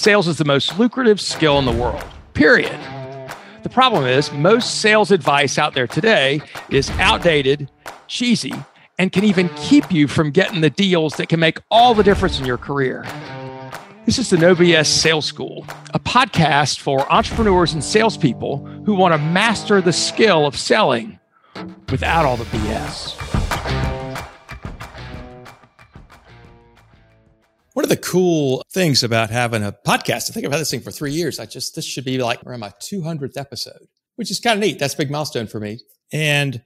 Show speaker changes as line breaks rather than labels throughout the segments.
sales is the most lucrative skill in the world, period. The problem is, most sales advice out there today is outdated, cheesy, and can even keep you from getting the deals that can make all the difference in your career. This is the No BS Sales School, a podcast for entrepreneurs and salespeople who want to master the skill of selling without all the BS.
One of the cool things about having a podcast, I think I've had this thing for three years. I just, this should be like around my 200th episode, which is kind of neat. That's a big milestone for me. And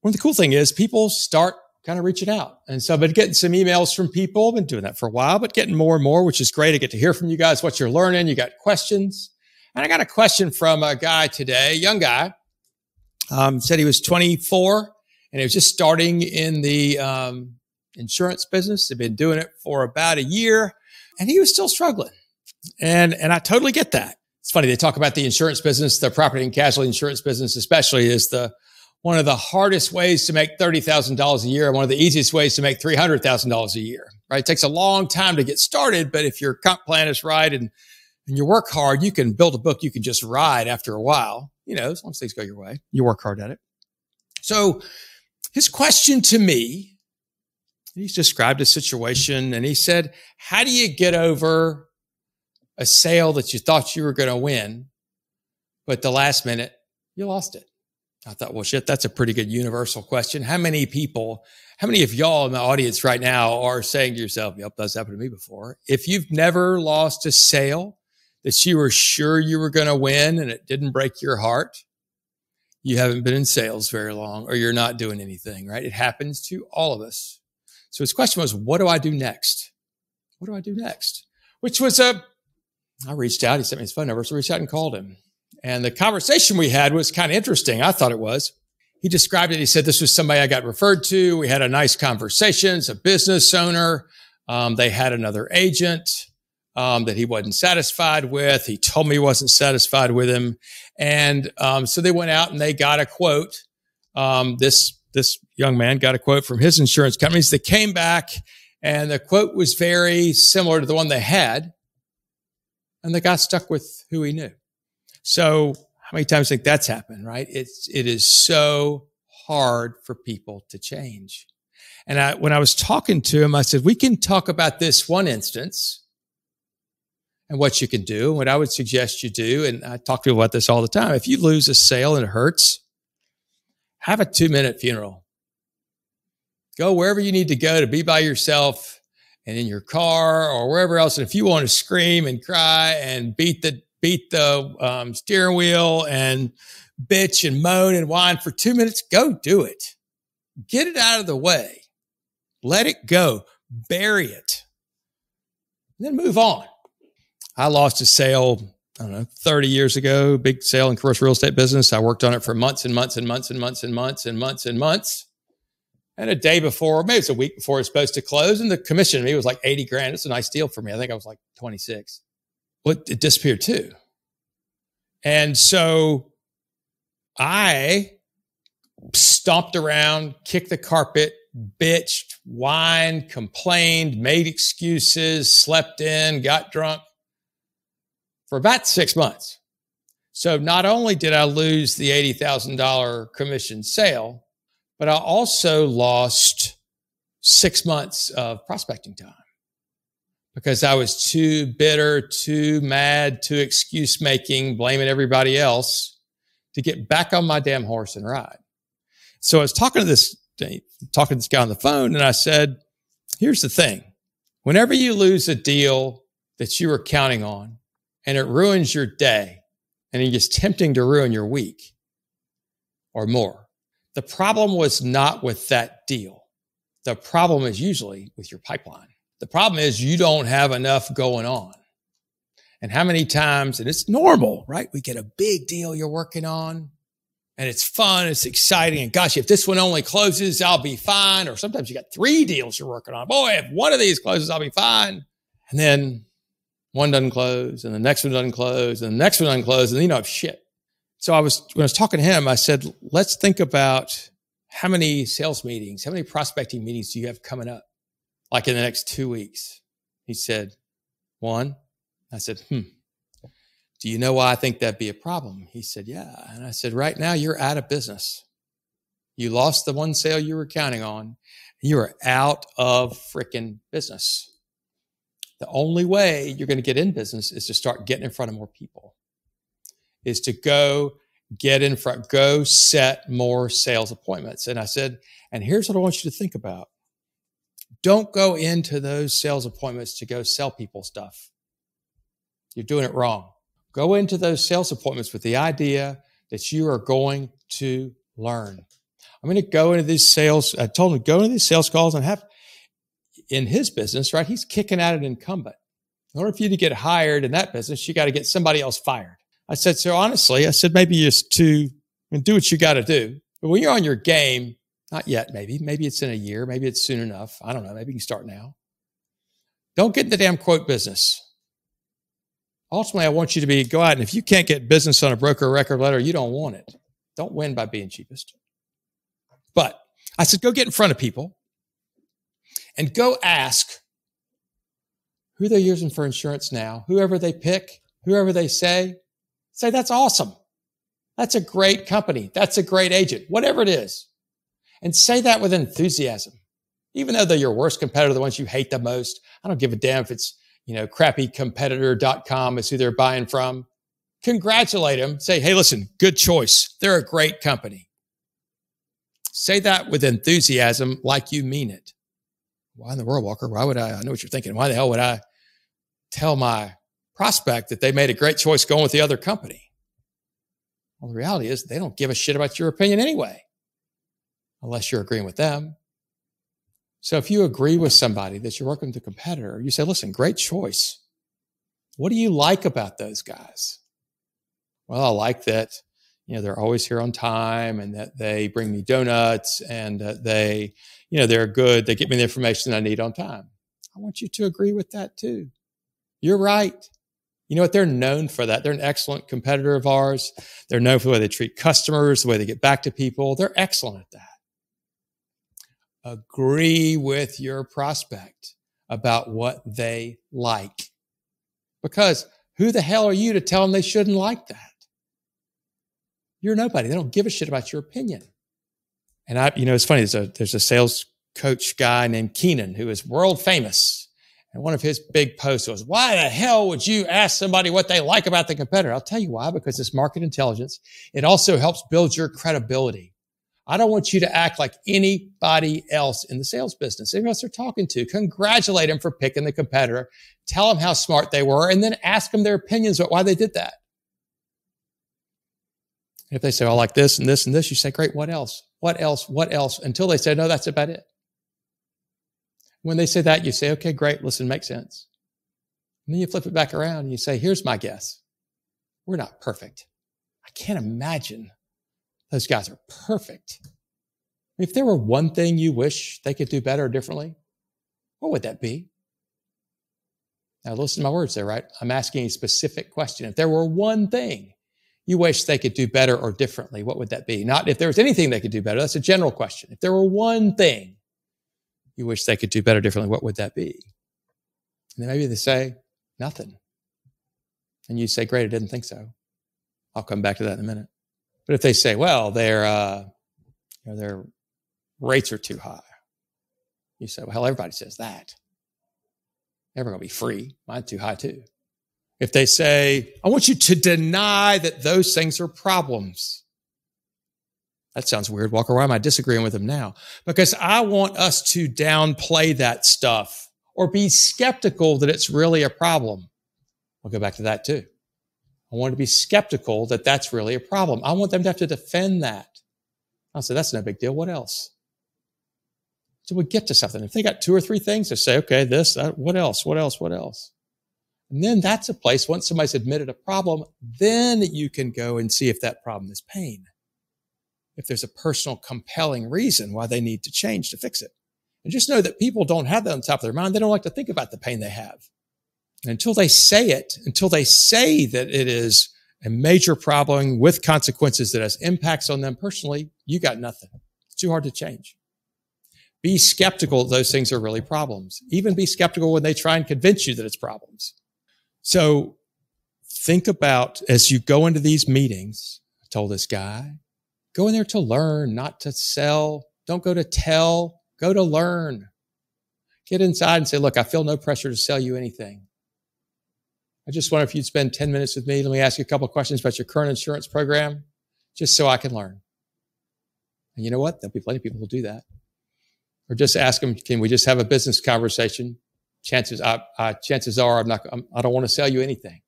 one of the cool thing is people start kind of reaching out. And so I've been getting some emails from people. I've been doing that for a while, but getting more and more, which is great. I get to hear from you guys what you're learning. You got questions. And I got a question from a guy today, young guy, um, said he was 24 and he was just starting in the, um, insurance business. They've been doing it for about a year and he was still struggling. And, and I totally get that. It's funny. They talk about the insurance business, the property and casualty insurance business, especially is the, one of the hardest ways to make $30,000 a year and one of the easiest ways to make $300,000 a year, right? It takes a long time to get started, but if your comp plan is right and, and you work hard, you can build a book you can just ride after a while, you know, as long as things go your way, you work hard at it. So his question to me he's described a situation and he said, how do you get over a sale that you thought you were going to win, but the last minute you lost it? I thought, well, shit, that's a pretty good universal question. How many people, how many of y'all in the audience right now are saying to yourself, yep, that's happened to me before. If you've never lost a sale that you were sure you were going to win and it didn't break your heart, you haven't been in sales very long or you're not doing anything, right? It happens to all of us. So his question was, what do I do next? What do I do next? Which was a, I reached out. He sent me his phone number. So I reached out and called him. And the conversation we had was kind of interesting. I thought it was. He described it. He said, this was somebody I got referred to. We had a nice conversation. It's a business owner. Um, they had another agent. Um, that he wasn't satisfied with. He told me he wasn't satisfied with him. And um, so they went out and they got a quote. Um, this this young man got a quote from his insurance companies that came back and the quote was very similar to the one they had. And the guy stuck with who he knew. So how many times think that's happened, right? It's, it is so hard for people to change. And I, when I was talking to him, I said, we can talk about this one instance and what you can do. What I would suggest you do. And I talk to people about this all the time. If you lose a sale and it hurts, have a two minute funeral. Go wherever you need to go to be by yourself and in your car or wherever else. And if you want to scream and cry and beat the, beat the um, steering wheel and bitch and moan and whine for two minutes, go do it. Get it out of the way. Let it go. Bury it. And then move on. I lost a sale I don't know, 30 years ago, big sale in commercial real estate business. I worked on it for months and months and months and months and months and months and months. And a day before, maybe it's a week before it's supposed to close, and the commission to me was like 80 grand. It's a nice deal for me. I think I was like 26. Well, it disappeared too. And so I stomped around, kicked the carpet, bitched, whined, complained, made excuses, slept in, got drunk for about six months. So not only did I lose the $80,000 commission sale, but I also lost six months of prospecting time because I was too bitter, too mad, too excuse making, blaming everybody else to get back on my damn horse and ride. So I was talking to this, talking to this guy on the phone and I said, here's the thing. Whenever you lose a deal that you were counting on, and it ruins your day and it is tempting to ruin your week or more. The problem was not with that deal. The problem is usually with your pipeline. The problem is you don't have enough going on. And how many times, and it's normal, right? We get a big deal you're working on and it's fun. It's exciting. And gosh, if this one only closes, I'll be fine. Or sometimes you got three deals you're working on. Boy, if one of these closes, I'll be fine. And then one doesn't close and the next one doesn't close and the next one doesn't close and you know, shit. So I was, when I was talking to him, I said, let's think about how many sales meetings, how many prospecting meetings do you have coming up? Like in the next two weeks? He said, one, I said, hmm. Do you know why I think that'd be a problem? He said, Yeah. And I said, Right now, you're out of business. You lost the one sale you were counting on. You are out of freaking business. The only way you're going to get in business is to start getting in front of more people, is to go get in front, go set more sales appointments. And I said, and here's what I want you to think about. Don't go into those sales appointments to go sell people stuff. You're doing it wrong. Go into those sales appointments with the idea that you are going to learn. I'm going to go into these sales. I told him go into these sales calls and have in his business, right? He's kicking out an incumbent. In order for you to get hired in that business, you got to get somebody else fired. I said, so honestly, I said, maybe you just to do what you got to do. But when you're on your game, not yet, maybe, maybe it's in a year, maybe it's soon enough. I don't know. Maybe you can start now. Don't get in the damn quote business. Ultimately, I want you to be go out and if you can't get business on a broker record letter, you don't want it. Don't win by being cheapest. But I said, go get in front of people and go ask who they're using for insurance now, whoever they pick, whoever they say, say, that's awesome. That's a great company. That's a great agent, whatever it is. And say that with enthusiasm. Even though they're your worst competitor, the ones you hate the most. I don't give a damn if it's, you know, crappycompetitor.com is who they're buying from. Congratulate them. Say, hey, listen, good choice. They're a great company. Say that with enthusiasm like you mean it. Why in the world, Walker? Why would I? I know what you're thinking. Why the hell would I tell my prospect that they made a great choice going with the other company? Well, the reality is they don't give a shit about your opinion anyway, unless you're agreeing with them. So if you agree with somebody that you're working with a competitor, you say, listen, great choice. What do you like about those guys? Well, I like that you know, they're always here on time and that they bring me donuts and that they, you know, they're good. They get me the information I need on time. I want you to agree with that too. You're right. You know what? They're known for that. They're an excellent competitor of ours. They're known for the way they treat customers, the way they get back to people. They're excellent at that. Agree with your prospect about what they like. Because who the hell are you to tell them they shouldn't like that? You're nobody. They don't give a shit about your opinion. And I, you know, it's funny. There's a, there's a sales coach guy named Keenan who is world famous. And one of his big posts was, why the hell would you ask somebody what they like about the competitor? I'll tell you why, because it's market intelligence. It also helps build your credibility. I don't want you to act like anybody else in the sales business. Anyone else they're talking to, congratulate them for picking the competitor. Tell them how smart they were and then ask them their opinions about why they did that. If they say, I like this and this and this, you say, great, what else? What else? What else? Until they say, no, that's about it. When they say that, you say, okay, great, listen, makes sense. And then you flip it back around and you say, here's my guess. We're not perfect. I can't imagine those guys are perfect. If there were one thing you wish they could do better or differently, what would that be? Now listen to my words there, right? I'm asking a specific question. If there were one thing you wish they could do better or differently, what would that be? Not if there was anything they could do better. That's a general question. If there were one thing you wish they could do better differently, what would that be? And then maybe they say, nothing. And you say, great, I didn't think so. I'll come back to that in a minute. But if they say, well, their, uh, you know, their rates are too high, you say, well, hell, everybody says that. Never going to be free. Mine's too high too. If they say, I want you to deny that those things are problems. That sounds weird, Walker. Why am I disagreeing with them now? Because I want us to downplay that stuff or be skeptical that it's really a problem. I'll go back to that too. I want to be skeptical that that's really a problem. I want them to have to defend that. I'll say, that's no big deal. What else? So we get to something. If they got two or three things to say, okay, this, that, what else? What else? What else? And then that's a place, once somebody's admitted a problem, then you can go and see if that problem is pain. If there's a personal compelling reason why they need to change to fix it. And just know that people don't have that on top of their mind. They don't like to think about the pain they have. And until they say it, until they say that it is a major problem with consequences that has impacts on them personally, you got nothing. It's too hard to change. Be skeptical those things are really problems. Even be skeptical when they try and convince you that it's problems. So think about as you go into these meetings, I told this guy, go in there to learn, not to sell. Don't go to tell, go to learn. Get inside and say, look, I feel no pressure to sell you anything. I just wonder if you'd spend 10 minutes with me. Let me ask you a couple questions about your current insurance program, just so I can learn. And you know what? There'll be plenty of people who do that. Or just ask them, can we just have a business conversation? Chances, I, I, chances are I'm not, I'm, I don't want to sell you anything.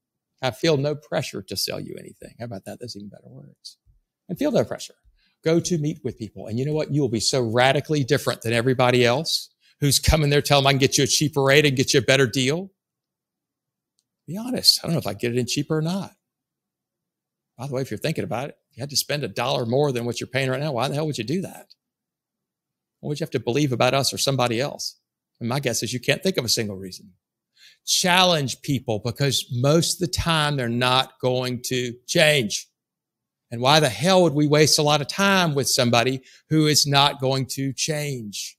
I feel no pressure to sell you anything. How about that? That's even better words. And feel no pressure. Go to meet with people. And you know what? You will be so radically different than everybody else who's coming there, tell them I can get you a cheaper rate and get you a better deal. Be honest. I don't know if I get it in cheaper or not. By the way, if you're thinking about it, you had to spend a dollar more than what you're paying right now, why the hell would you do that? What would you have to believe about us or somebody else? And my guess is you can't think of a single reason. Challenge people because most of the time they're not going to change. And why the hell would we waste a lot of time with somebody who is not going to change?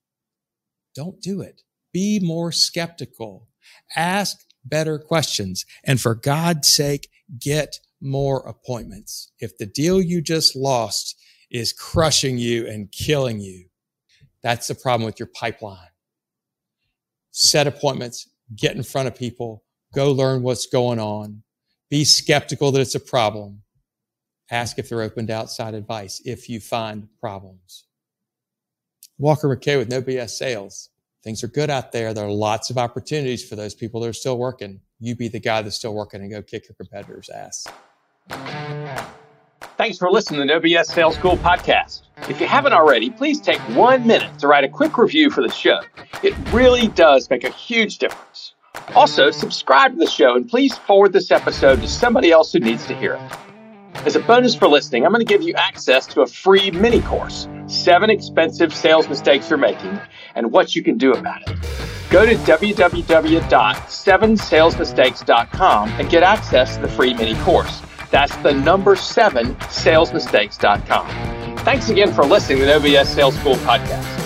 Don't do it. Be more skeptical. Ask better questions. And for God's sake, get more appointments. If the deal you just lost is crushing you and killing you, that's the problem with your pipeline. Set appointments, get in front of people, go learn what's going on. Be skeptical that it's a problem. Ask if they're open to outside advice if you find problems. Walker McKay with No BS Sales. Things are good out there. There are lots of opportunities for those people that are still working. You be the guy that's still working and go kick your competitor's ass.
Thanks for listening to the BS Sales School podcast. If you haven't already, please take one minute to write a quick review for the show. It really does make a huge difference. Also, subscribe to the show and please forward this episode to somebody else who needs to hear it. As a bonus for listening, I'm going to give you access to a free mini course Seven Expensive Sales Mistakes You're Making and What You Can Do About It. Go to www.sevensalesmistakes.com and get access to the free mini course. That's the number seven salesmistakes.com. Thanks again for listening to the No BS Sales School podcast.